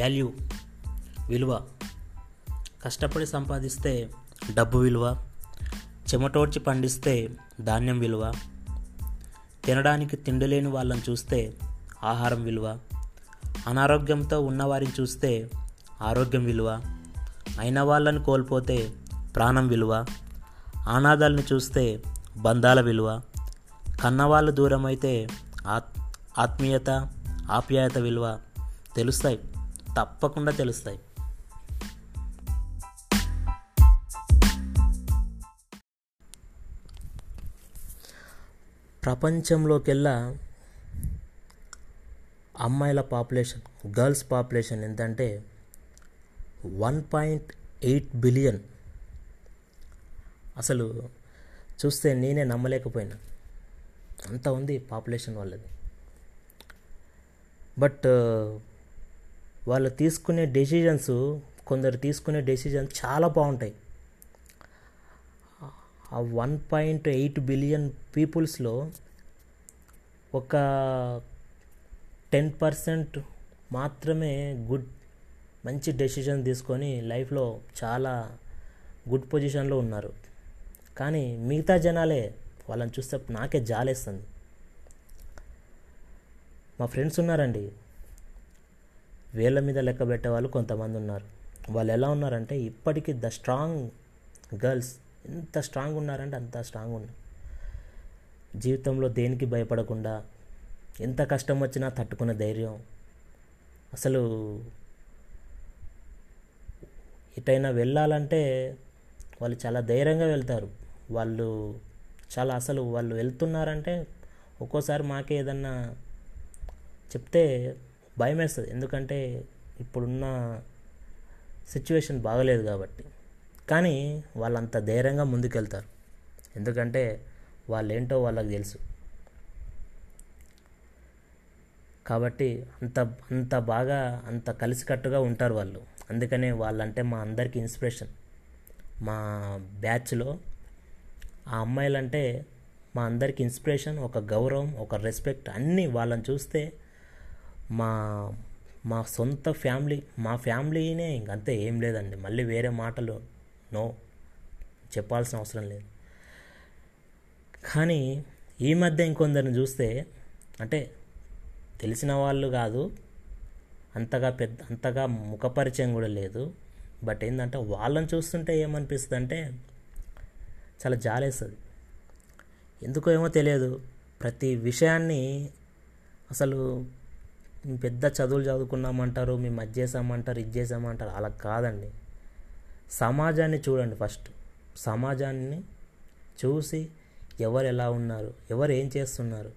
Value విలువ. కష్టపడి సంపాదిస్తే డబ్బు విలువ చెమటోడ్చి పండిస్తే ధాన్యం విలువ తినడానికి తిండి లేని వాళ్ళని చూస్తే ఆహారం విలువ అనారోగ్యంతో ఉన్నవారిని చూస్తే ఆరోగ్యం విలువ అయిన వాళ్ళని కోల్పోతే ప్రాణం విలువ అనాథాలను చూస్తే బంధాల విలువ కన్నవాళ్ళు దూరమైతే ఆత్ ఆత్మీయత ఆప్యాయత విలువ తెలుస్తాయి. తప్పకుండా తెలుస్తాయి. ప్రపంచంలోకెల్లా అమ్మాయిల పాపులేషన్ గర్ల్స్ పాపులేషన్ ఎంతంటే వన్ పాయింట్ ఎయిట్ బిలియన్. అసలు చూస్తే నేనే నమ్మలేకపోయినా. అంత ఉంది పాపులేషన్ వాళ్ళది. బట్ వాళ్ళు తీసుకునే డెసిజన్స్ కొందరు తీసుకునే డెసిజన్స్ చాలా బాగుంటాయి. ఆ వన్ పాయింట్ ఎయిట్ బిలియన్ పీపుల్స్లో ఒక టెన్ పర్సెంట్ మాత్రమే గుడ్ మంచి డెసిషన్ తీసుకొని లైఫ్లో చాలా గుడ్ పొజిషన్లో ఉన్నారు. కానీ మిగతా జనాలే వాళ్ళని చూస్తే నాకే జాలేస్తుంది. మా ఫ్రెండ్స్ ఉన్నారండి. వేళ్ళ మీద లెక్క పెట్టే వాళ్ళు కొంతమంది ఉన్నారు. వాళ్ళు ఎలా ఉన్నారంటే ఇప్పటికీ ద స్ట్రాంగ్ గర్ల్స్ ఎంత స్ట్రాంగ్ ఉన్నారంటే అంత స్ట్రాంగ్ ఉన్నారు. జీవితంలో దేనికి భయపడకుండా ఎంత కష్టం వచ్చినా తట్టుకునే ధైర్యం. అసలు ఎటైనా వెళ్ళాలంటే వాళ్ళు చాలా ధైర్యంగా వెళ్తారు. వాళ్ళు చాలా అసలు వాళ్ళు వెళ్తున్నారంటే ఒక్కోసారి మాకే ఏదన్నా చెప్తే భయం వేస్తుంది ఎందుకంటే ఇప్పుడున్న సిచ్యువేషన్ బాగలేదు కాబట్టి. కానీ వాళ్ళంత ధైర్యంగా ముందుకెళ్తారు. ఎందుకంటే వాళ్ళు ఏంటో వాళ్ళకి తెలుసు. కాబట్టి అంత అంత బాగా అంత కలిసికట్టుగా ఉంటారు వాళ్ళు. అందుకనే వాళ్ళంటే మా అందరికీ ఇన్స్పిరేషన్. మా బ్యాచ్లో ఆ అమ్మాయిలంటే మా అందరికి ఇన్స్పిరేషన్ ఒక గౌరవం ఒక రెస్పెక్ట్ అన్నీ వాళ్ళని చూస్తే మా మా సొంత ఫ్యామిలీ మా ఫ్యామిలీనే ఇంకంతే ఏం లేదండి. మళ్ళీ వేరే మాటలు నో చెప్పాల్సిన అవసరం లేదు. కానీ ఈ మధ్య ఇంకొందరిని చూస్తే అంటే తెలిసిన వాళ్ళు కాదు అంతగా పెద్ద అంతగా ముఖపరిచయం కూడా లేదు. బట్ ఏంటంటే వాళ్ళని చూస్తుంటే ఏమనిపిస్తుంది అంటే చాలా జాలేస్తుంది. ఎందుకో ఏమో తెలియదు. ప్రతి విషయాన్ని అసలు మేము పెద్ద చదువులు చదువుకున్నామంటారు మేము అది చేసామంటారు ఇది చేసామంటారు అలా కాదండి. సమాజాన్ని చూడండి ఫస్ట్. సమాజాన్ని చూసి ఎవరు ఎలా ఉన్నారు ఎవరు ఏం చేస్తున్నారు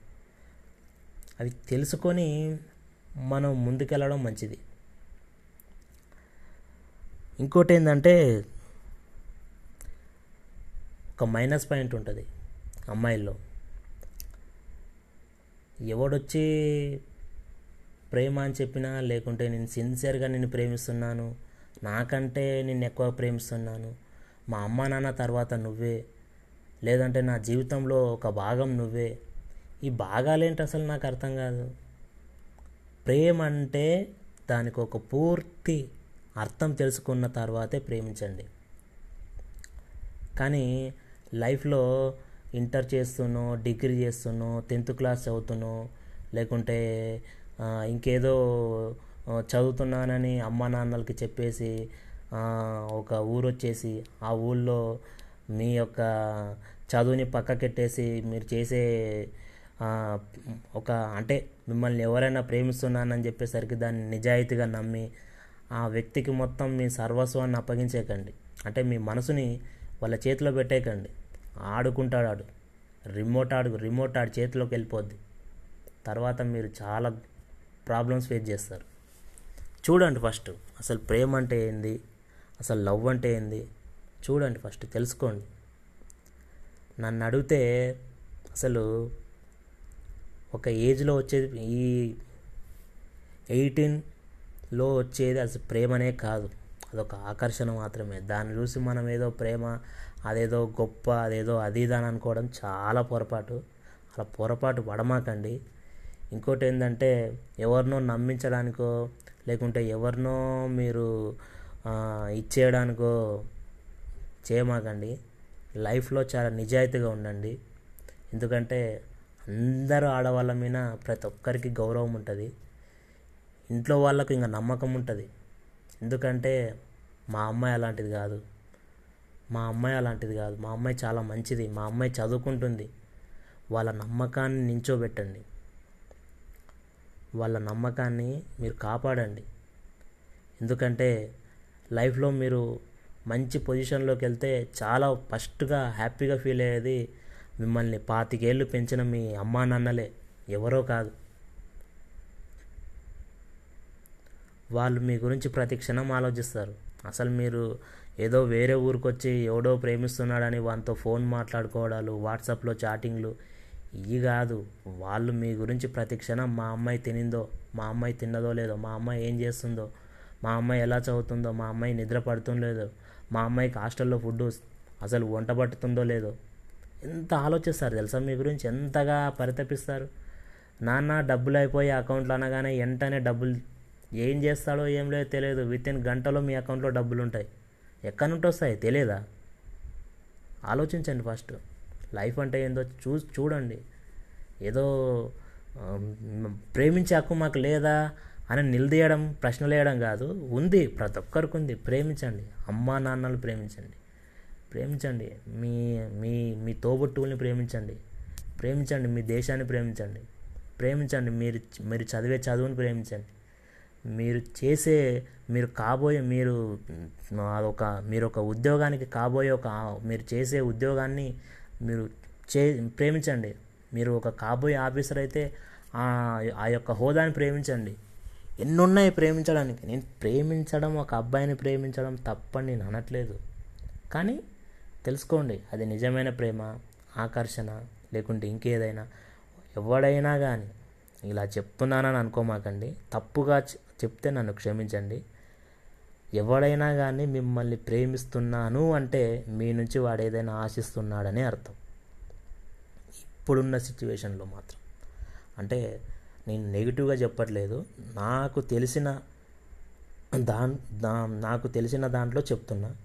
అవి తెలుసుకొని మనం ముందుకెళ్ళడం మంచిది. ఇంకోటి ఏంటంటే ఒక మైనస్ పాయింట్ ఉంటుంది అమ్మాయిల్లో. ఎవడొచ్చి ప్రేమ అని చెప్పినా లేకుంటే నేను సిన్సియర్గా నేను ప్రేమిస్తున్నాను నాకంటే నేను ఎక్కువ ప్రేమిస్తున్నాను. మా అమ్మ నాన్న తర్వాత నువ్వే. లేదంటే నా జీవితంలో ఒక భాగం నువ్వే. ఈ భాగాలేంటి అసలు నాకు అర్థం కాదు. ప్రేమ అంటే దానికి ఒక పూర్తి అర్థం తెలుసుకున్న తర్వాతే ప్రేమించండి. కానీ లైఫ్లో ఇంటర్ చేస్తున్నో డిగ్రీ చేస్తున్నో టెన్త్ క్లాస్ చదువుతున్నో లేకుంటే ఇంకేదో చదువుతున్నానని అమ్మ నాన్నలకి చెప్పేసి ఒక ఊరు వచ్చేసి ఆ ఊళ్ళో మీ యొక్క చదువుని పక్కకెట్టేసి మీరు చేసే ఒక అంటే మిమ్మల్ని ఎవరైనా ప్రేమిస్తున్నానని చెప్పేసరికి దాన్ని నిజాయితీగా నమ్మి ఆ వ్యక్తికి మొత్తం మీ సర్వస్వాన్ని అప్పగించేయకండి అంటే మీ మనసుని వాళ్ళ చేతిలో పెట్టేయకండి. ఆడుకుంటాడు ఆడు. రిమోట్ ఆడు రిమోట్ ఆడు చేతిలోకి వెళ్ళిపోద్ది. తర్వాత మీరు చాలా ప్రాబ్లమ్స్ ఫేస్ చేస్తారు. చూడండి ఫస్ట్ అసలు ప్రేమ అంటే ఏంది? అసలు లవ్ అంటే ఏంది? చూడండి ఫస్ట్ తెలుసుకోండి. నన్ను అడిగితే అసలు ఒక ఏజ్లో వచ్చేది ఈ ఎయిటీన్లో వచ్చేది అసలు ప్రేమనే కాదు. అదొక ఆకర్షణ మాత్రమే. దాన్ని చూసి మనం ఏదో ప్రేమ అదేదో గొప్ప అదేదో అది దాని అనుకోవడం చాలా పొరపాటు. అలా పొరపాటు పడమాకండి. ఇంకోటి ఏంటంటే ఎవరినో నమ్మించడానికో లేకుంటే ఎవరినో మీరు ఇచ్చేయడానికో చేయమాకండి. లైఫ్లో చాలా నిజాయితీగా ఉండండి. ఎందుకంటే అందరూ ఆడవాళ్ళ మీద ప్రతి ఒక్కరికి గౌరవం ఉంటుంది. ఇంట్లో వాళ్ళకు ఇంకా నమ్మకం ఉంటుంది. ఎందుకంటే మా అమ్మాయి అలాంటిది కాదు. మా అమ్మాయి అలాంటిది కాదు. మా అమ్మాయి చాలా మంచిది. మా అమ్మాయి చదువుకుంటుంది. వాళ్ళ నమ్మకాన్ని నించోబెట్టండి. వాళ్ళ నమ్మకాన్ని మీరు కాపాడండి. ఎందుకంటే లైఫ్లో మీరు మంచి పొజిషన్లోకి వెళ్తే చాలా ఫస్ట్గా హ్యాపీగా ఫీల్ అయ్యేది మిమ్మల్ని పాతికేళ్ళు పెంచిన మీ అమ్మా నాన్నలే ఎవరో కాదు. వాళ్ళు మీ గురించి ప్రతి క్షణం ఆలోచిస్తారు. అసలు మీరు ఏదో వేరే ఊరికి వచ్చి ఎవడో ప్రేమిస్తున్నాడని వానితో ఫోన్ మాట్లాడుకోవడాలు వాట్సాప్లో చాటింగ్లు ఇవి కాదు. వాళ్ళు మీ గురించి ప్రతిక్షణం మా అమ్మాయి తినిందో మా అమ్మాయి తిన్నదో లేదో మా అమ్మాయి ఏం చేస్తుందో మా అమ్మాయి ఎలా చదువుతుందో మా అమ్మాయి నిద్ర పడుతుందో మా అమ్మాయికి హాస్టల్లో ఫుడ్ అసలు వంట పట్టుతుందో లేదో ఎంత ఆలోచిస్తారు తెలుసా మీ గురించి? ఎంతగా పరితపిస్తారు? నాన్న డబ్బులు అయిపోయి అకౌంట్లో అనగానే వెంటనే డబ్బులు ఏం చేస్తాడో ఏం లేదో తెలియదు. విత్ ఇన్ గంటలో మీ అకౌంట్లో డబ్బులు ఉంటాయి ఎక్కడి నుండి వస్తాయి? తెలియదా ఆలోచించండి ఫస్ట్. లైఫ్ అంటే ఏందో చూ చూడండి. ఏదో ప్రేమించే హక్కు మాకు లేదా అని నిలదీయడం ప్రశ్నలు వేయడం కాదు. ఉంది ప్రతి ఒక్కరికి ఉంది. ప్రేమించండి. అమ్మా నాన్నలు ప్రేమించండి. ప్రేమించండి. మీ మీ మీ తోబుట్టువుల్ని ప్రేమించండి. ప్రేమించండి. మీ దేశాన్ని ప్రేమించండి. ప్రేమించండి. మీరు మీరు చదివే చదువుని ప్రేమించండి. మీరు చేసే మీరు కాబోయే మీరు అదొక మీరు ఒక ఉద్యోగానికి కాబోయే ఒక మీరు చేసే ఉద్యోగాన్ని మీరు చే ప్రేమించండి. మీరు ఒక కాబోయే ఆఫీసర్ అయితే ఆ ఆ యొక్క హోదాని ప్రేమించండి. ఎన్నున్నాయి ప్రేమించడానికి? నేను ప్రేమించడం ఒక అబ్బాయిని ప్రేమించడం తప్పని నేను అనట్లేదు. కానీ తెలుసుకోండి అది నిజమైన ప్రేమ ఆకర్షణ లేకుంటే ఇంకేదైనా. ఎవడైనా కానీ ఇలా చెప్తున్నానని అనుకోమాకండి. తప్పుగా చెప్తే నన్ను క్షమించండి. ఎవడైనా కానీ మిమ్మల్ని ప్రేమిస్తున్నాను అంటే మీ నుంచి వాడు ఏదైనా ఆశిస్తున్నాడని అర్థం. ఇప్పుడున్న సిచ్యువేషన్లో మాత్రం. అంటే నేను నెగిటివ్గా చెప్పట్లేదు. నాకు తెలిసిన దాన్ దా నాకు తెలిసిన దాంట్లో చెప్తున్నా.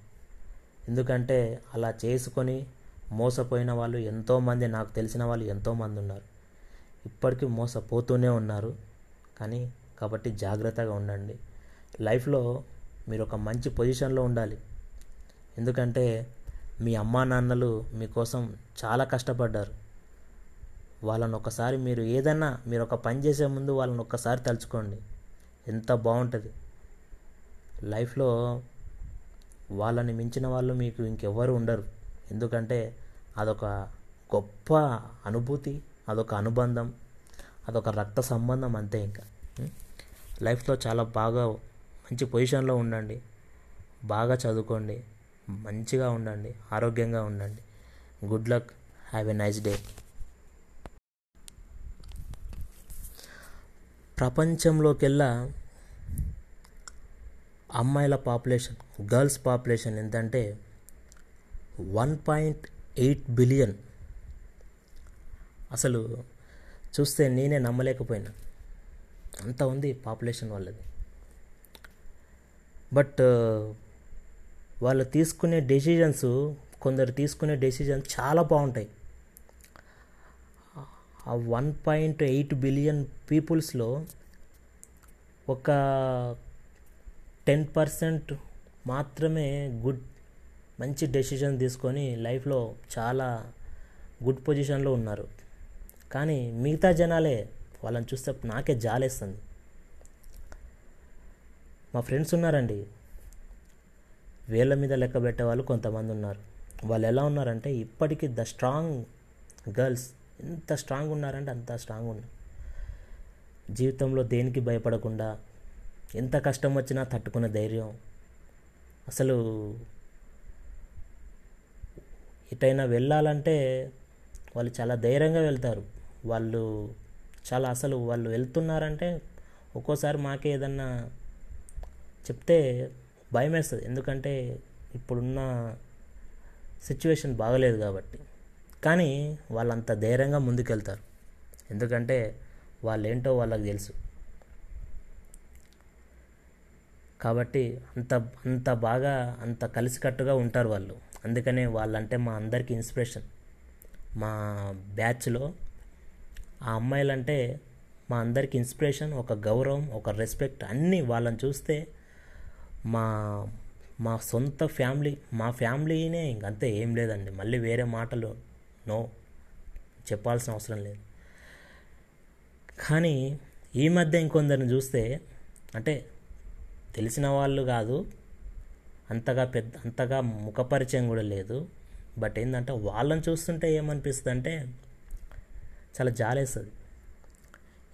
ఎందుకంటే అలా చేసుకొని మోసపోయిన వాళ్ళు ఎంతోమంది నాకు తెలిసిన వాళ్ళు ఎంతోమంది ఉన్నారు. ఇప్పటికీ మోసపోతూనే ఉన్నారు. కానీ కాబట్టి జాగ్రత్తగా ఉండండి. లైఫ్లో మీరు ఒక మంచి పొజిషన్లో ఉండాలి. ఎందుకంటే మీ అమ్మా నాన్నలు మీకోసం చాలా కష్టపడ్డారు. వాళ్ళని ఒకసారి మీరు ఏదన్నా మీరు ఒక పని చేసే ముందు వాళ్ళని ఒక్కసారి తలుచుకోండి. ఎంత బాగుంటుంది లైఫ్లో వాళ్ళని మించిన వాళ్ళు మీకు ఇంకెవ్వరు ఉండరు. ఎందుకంటే అదొక గొప్ప అనుభూతి అదొక అనుబంధం అదొక రక్త సంబంధం అంతే ఇంకా. లైఫ్లో చాలా బాగా మంచి పొజిషన్లో ఉండండి. బాగా చదువుకోండి. మంచిగా ఉండండి. ఆరోగ్యంగా ఉండండి. Good luck. Have a nice day. ప్రపంచంలోకెల్లా అమ్మాయిల పాపులేషన్ గర్ల్స్ పాపులేషన్ ఎంతంటే వన్ పాయింట్ ఎయిట్ బిలియన్. అసలు చూస్తే నేనే నమ్మలేకపోయినా. అంత ఉంది పాపులేషన్ వాళ్ళది. బట్ వాళ్ళు తీసుకునే డెసిజన్స్ కొందరు తీసుకునే డెసిజన్స్ చాలా బాగుంటాయి. ఆ వన్ పాయింట్ ఎయిట్ బిలియన్ పీపుల్స్లో ఒక టెన్ పర్సెంట్ మాత్రమే గుడ్ మంచి డెసిషన్ తీసుకొని లైఫ్లో చాలా గుడ్ పొజిషన్లో ఉన్నారు. కానీ మిగతా జనాలే వాళ్ళని చూస్తే నాకే జాలేస్తుంది. మా ఫ్రెండ్స్ ఉన్నారండి. వేళ్ళ మీద లెక్క పెట్టే వాళ్ళు కొంతమంది ఉన్నారు. వాళ్ళు ఎలా ఉన్నారంటే ఇప్పటికీ ద స్ట్రాంగ్ గర్ల్స్ ఎంత స్ట్రాంగ్ ఉన్నారంటే అంత స్ట్రాంగ్ ఉన్నారు జీవితంలో దేనికి భయపడకుండా ఎంత కష్టం వచ్చినా తట్టుకునే ధైర్యం. అసలు ఎటైనా వెళ్ళాలంటే వాళ్ళు చాలా ధైర్యంగా వెళ్తారు. వాళ్ళు చాలా అసలు వాళ్ళు వెళ్తున్నారంటే ఒక్కోసారి మాకే ఏదన్నా చెప్తే భయం వేస్తుంది ఎందుకంటే ఇప్పుడున్న సిచ్యువేషన్ బాగలేదు కాబట్టి. కానీ వాళ్ళంత ధైర్యంగా ముందుకెళ్తారు. ఎందుకంటే వాళ్ళు ఏంటో వాళ్ళకి తెలుసు. కాబట్టి అంత అంత బాగా అంత కలిసికట్టుగా ఉంటారు వాళ్ళు. అందుకనే వాళ్ళంటే మా అందరికీ ఇన్స్పిరేషన్. మా బ్యాచ్లో ఆ అమ్మాయిలంటే మా అందరికి ఇన్స్పిరేషన్ ఒక గౌరవం ఒక రెస్పెక్ట్ అన్నీ వాళ్ళని చూస్తే మా మా సొంత ఫ్యామిలీ మా ఫ్యామిలీనే ఇంకంతే ఏం లేదండి. మళ్ళీ వేరే మాటలు నో చెప్పాల్సిన అవసరం లేదు. కానీ ఈ మధ్య ఇంకొందరిని చూస్తే అంటే తెలిసిన వాళ్ళు కాదు అంతగా పెద్ద అంతగా ముఖపరిచయం కూడా లేదు. బట్ ఏంటంటే వాళ్ళని చూస్తుంటే ఏమనిపిస్తుంది అంటే చాలా జాలేస్తుంది.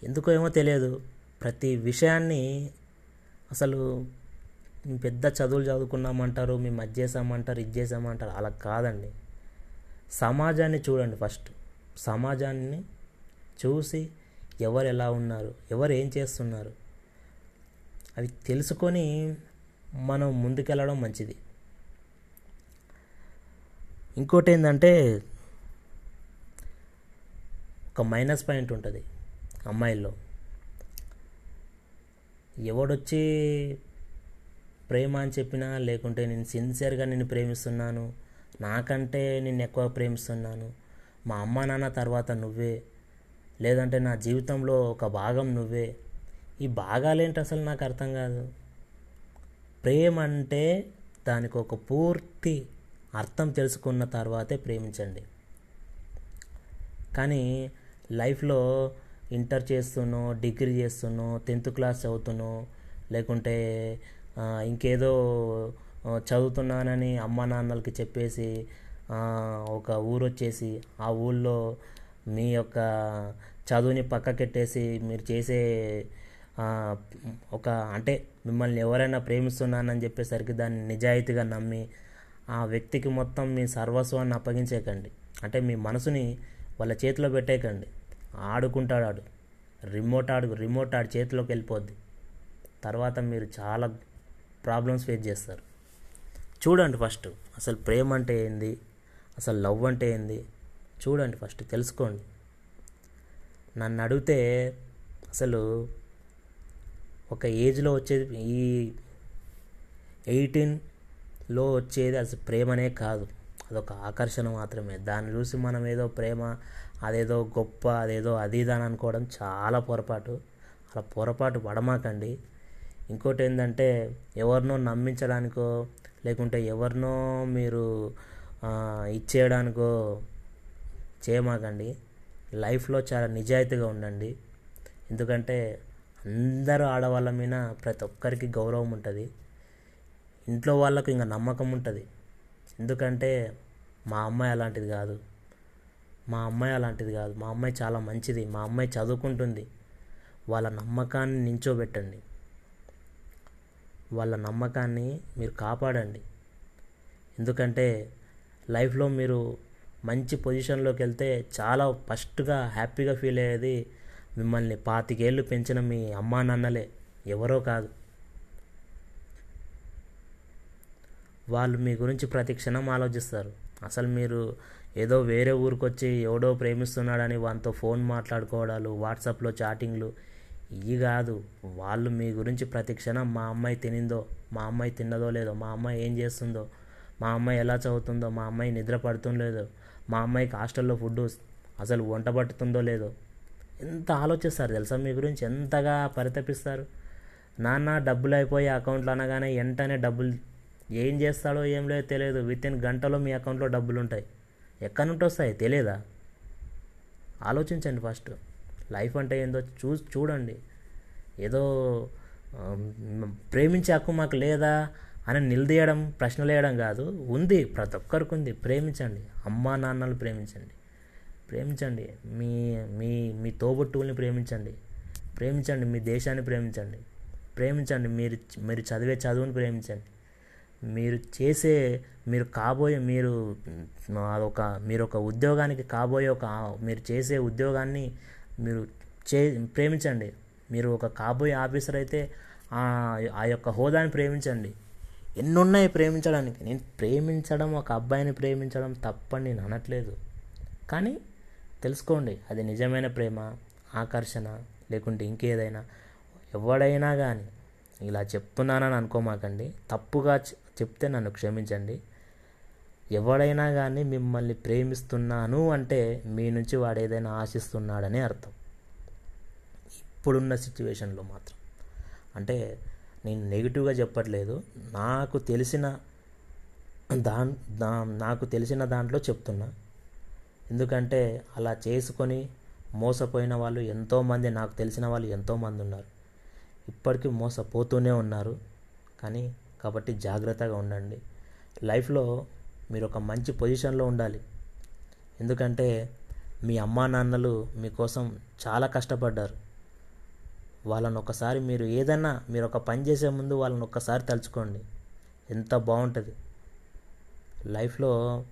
ఎందుకో ఏమో తెలియదు. ప్రతి విషయాన్ని అసలు మేము పెద్ద చదువులు చదువుకున్నామంటారు మేము అది చేసామంటారు ఇది చేసామంటారు అలా కాదండి. సమాజాన్ని చూడండి ఫస్ట్. సమాజాన్ని చూసి ఎవరు ఎలా ఉన్నారు ఎవరు ఏం చేస్తున్నారు అవి తెలుసుకొని మనం ముందుకెళ్ళడం మంచిది. ఇంకోటి ఏంటంటే ఒక మైనస్ పాయింట్ ఉంటుంది అమ్మాయిల్లో. ఎవడొచ్చి ప్రేమ అని చెప్పినా లేకుంటే నేను సిన్సియర్గా నేను ప్రేమిస్తున్నాను నాకంటే నేను ఎక్కువ ప్రేమిస్తున్నాను. మా అమ్మ నాన్న తర్వాత నువ్వే. లేదంటే నా జీవితంలో ఒక భాగం నువ్వే. ఈ భాగాలేంటి అసలు నాకు అర్థం కాదు. ప్రేమ అంటే దానికి ఒక పూర్తి అర్థం తెలుసుకున్న తర్వాతే ప్రేమించండి. కానీ లైఫ్లో ఇంటర్ చేస్తున్నో డిగ్రీ చేస్తున్నో టెన్త్ క్లాస్ చదువుతున్నో లేకుంటే ఇంకేదో చదువుతున్నానని అమ్మ నాన్నలకి చెప్పేసి ఒక ఊరు వచ్చేసి ఆ ఊళ్ళో మీ యొక్క చదువుని పక్కకెట్టేసి మీరు చేసే ఒక అంటే మిమ్మల్ని ఎవరైనా ప్రేమిస్తున్నానని చెప్పేసరికి దాన్ని నిజాయితీగా నమ్మి ఆ వ్యక్తికి మొత్తం మీ సర్వస్వాన్ని అప్పగించేయకండి అంటే మీ మనసుని వాళ్ళ చేతిలో పెట్టేయకండి ఆడుకుంటాడు ఆడు. రిమోట్ ఆడు రిమోట్ ఆడు చేతిలోకి వెళ్ళిపోద్ది. తర్వాత మీరు చాలా ప్రాబ్లమ్స్ ఫేస్ చేస్తారు. చూడండి ఫస్ట్ అసలు ప్రేమ అంటే ఏంది? అసలు లవ్ అంటే ఏంది? చూడండి ఫస్ట్ తెలుసుకోండి. నన్ను అడిగితే అసలు ఒక ఏజ్లో వచ్చేది ఈ ఎయిటీన్లో వచ్చేది అసలు ప్రేమనే కాదు. అదొక ఆకర్షణ మాత్రమే. దాన్ని చూసి మనం ఏదో ప్రేమ అదేదో గొప్ప అదేదో అది దాని అనుకోవడం చాలా పొరపాటు. అలా పొరపాటు పడమాకండి. ఇంకోటి ఏంటంటే ఎవరినో నమ్మించడానికో లేకుంటే ఎవరినో మీరు ఇచ్చేయడానికో చేయమాకండి. లైఫ్లో చాలా నిజాయితీగా ఉండండి. ఎందుకంటే అందరూ ఆడవాళ్ళ మీద ప్రతి ఒక్కరికి గౌరవం ఉంటుంది. ఇంట్లో వాళ్ళకు ఇంకా నమ్మకం ఉంటుంది. ఎందుకంటే మా అమ్మాయి అలాంటిది కాదు. మా అమ్మాయి అలాంటిది కాదు. మా అమ్మాయి చాలా మంచిది. మా అమ్మాయి చదువుకుంటుంది. వాళ్ళ నమ్మకాన్ని నించోబెట్టండి. వాళ్ళ నమ్మకాన్ని మీరు కాపాడండి. ఎందుకంటే లైఫ్లో మీరు మంచి పొజిషన్లోకి వెళ్తే చాలా ఫస్ట్గా హ్యాపీగా ఫీల్ అయ్యేది మిమ్మల్ని పాతికేళ్ళు పెంచిన మీ అమ్మా నాన్నలే ఎవరో కాదు. వాళ్ళు మీ గురించి ప్రతి క్షణం ఆలోచిస్తారు. అసలు మీరు ఏదో వేరే ఊరికి వచ్చి ఎవడో ప్రేమిస్తున్నాడని వానితో ఫోన్ మాట్లాడుకోవడాలు వాట్సాప్లో చాటింగ్లు ఇవి కాదు. వాళ్ళు మీ గురించి ప్రతిక్షణం మా అమ్మాయి తినిందో మా అమ్మాయి తిన్నదో లేదో మా అమ్మాయి ఏం చేస్తుందో మా అమ్మాయి ఎలా చదువుతుందో మా అమ్మాయి నిద్ర పడుతుందో మా అమ్మాయికి హాస్టల్లో ఫుడ్ అసలు వంట పట్టుతుందో లేదో ఎంత ఆలోచిస్తారు తెలుసా మీ గురించి? ఎంతగా పరితపిస్తారు? నాన్న డబ్బులు అయిపోయి అకౌంట్లో అనగానే వెంటనే డబ్బులు ఏం చేస్తాడో ఏం లేదో తెలియదు. విత్ ఇన్ గంటలో మీ అకౌంట్లో డబ్బులు ఉంటాయి ఎక్కడి నుండి వస్తాయి? తెలియదా ఆలోచించండి ఫస్ట్. లైఫ్ అంటే ఏందో చూ చూడండి. ఏదో ప్రేమించే హక్కు మాకు లేదా అని నిలదీయడం ప్రశ్నలు వేయడం కాదు. ఉంది ప్రతి ఒక్కరికి ఉంది. ప్రేమించండి. అమ్మా నాన్నలు ప్రేమించండి. ప్రేమించండి. మీ మీ మీ తోబుట్టువుల్ని ప్రేమించండి. ప్రేమించండి. మీ దేశాన్ని ప్రేమించండి. ప్రేమించండి. మీరు మీరు చదివే చదువుని ప్రేమించండి. మీరు చేసే మీరు కాబోయే మీరు అదొక మీరు ఒక ఉద్యోగానికి కాబోయే ఒక మీరు చేసే ఉద్యోగాన్ని మీరు చే ప్రేమించండి. మీరు ఒక కాబోయే ఆఫీసర్ అయితే ఆ ఆ యొక్క హోదాని ప్రేమించండి. ఎన్నున్నాయి ప్రేమించడానికి? నేను ప్రేమించడం ఒక అబ్బాయిని ప్రేమించడం తప్పని నేను అనట్లేదు. కానీ తెలుసుకోండి అది నిజమైన ప్రేమ ఆకర్షణ లేకుంటే ఇంకేదైనా. ఎవడైనా కానీ ఇలా చెప్తున్నానని అనుకోమాకండి. తప్పుగా చెప్తే నన్ను క్షమించండి. ఎవడైనా కానీ మిమ్మల్ని ప్రేమిస్తున్నాను అంటే మీ నుంచి వాడు ఏదైనా ఆశిస్తున్నాడని అర్థం. ఇప్పుడున్న సిచ్యువేషన్లో మాత్రం. అంటే నేను నెగిటివ్గా చెప్పట్లేదు. నాకు తెలిసిన దాన్ దా నాకు తెలిసిన దాంట్లో చెప్తున్నా. ఎందుకంటే అలా చేసుకొని మోసపోయిన వాళ్ళు ఎంతోమంది నాకు తెలిసిన వాళ్ళు ఎంతోమంది ఉన్నారు. ఇప్పటికీ మోసపోతూనే ఉన్నారు. కానీ కాబట్టి జాగ్రత్తగా ఉండండి. లైఫ్లో మీరు ఒక మంచి పొజిషన్లో ఉండాలి. ఎందుకంటే మీ అమ్మా నాన్నలు మీకోసం చాలా కష్టపడ్డారు. వాళ్ళని ఒకసారి మీరు ఏదైనా మీరు ఒక పని చేసే ముందు వాళ్ళని ఒక్కసారి తలుచుకోండి. ఎంత బాగుంటుంది లైఫ్లో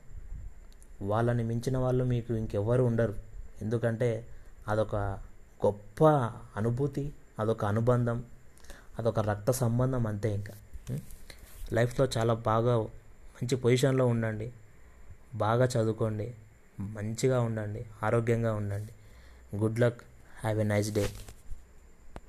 వాళ్ళని మించిన వాళ్ళు మీకు ఇంకెవ్వరు ఉండరు. ఎందుకంటే అదొక గొప్ప అనుభూతి అదొక అనుబంధం అదొక రక్త సంబంధం అంతే ఇంకా. లైఫ్లో చాలా బాగా మంచి పొజిషన్లో ఉండండి. బాగా చదువుకోండి. మంచిగా ఉండండి. ఆరోగ్యంగా ఉండండి. Good luck. Have a nice day.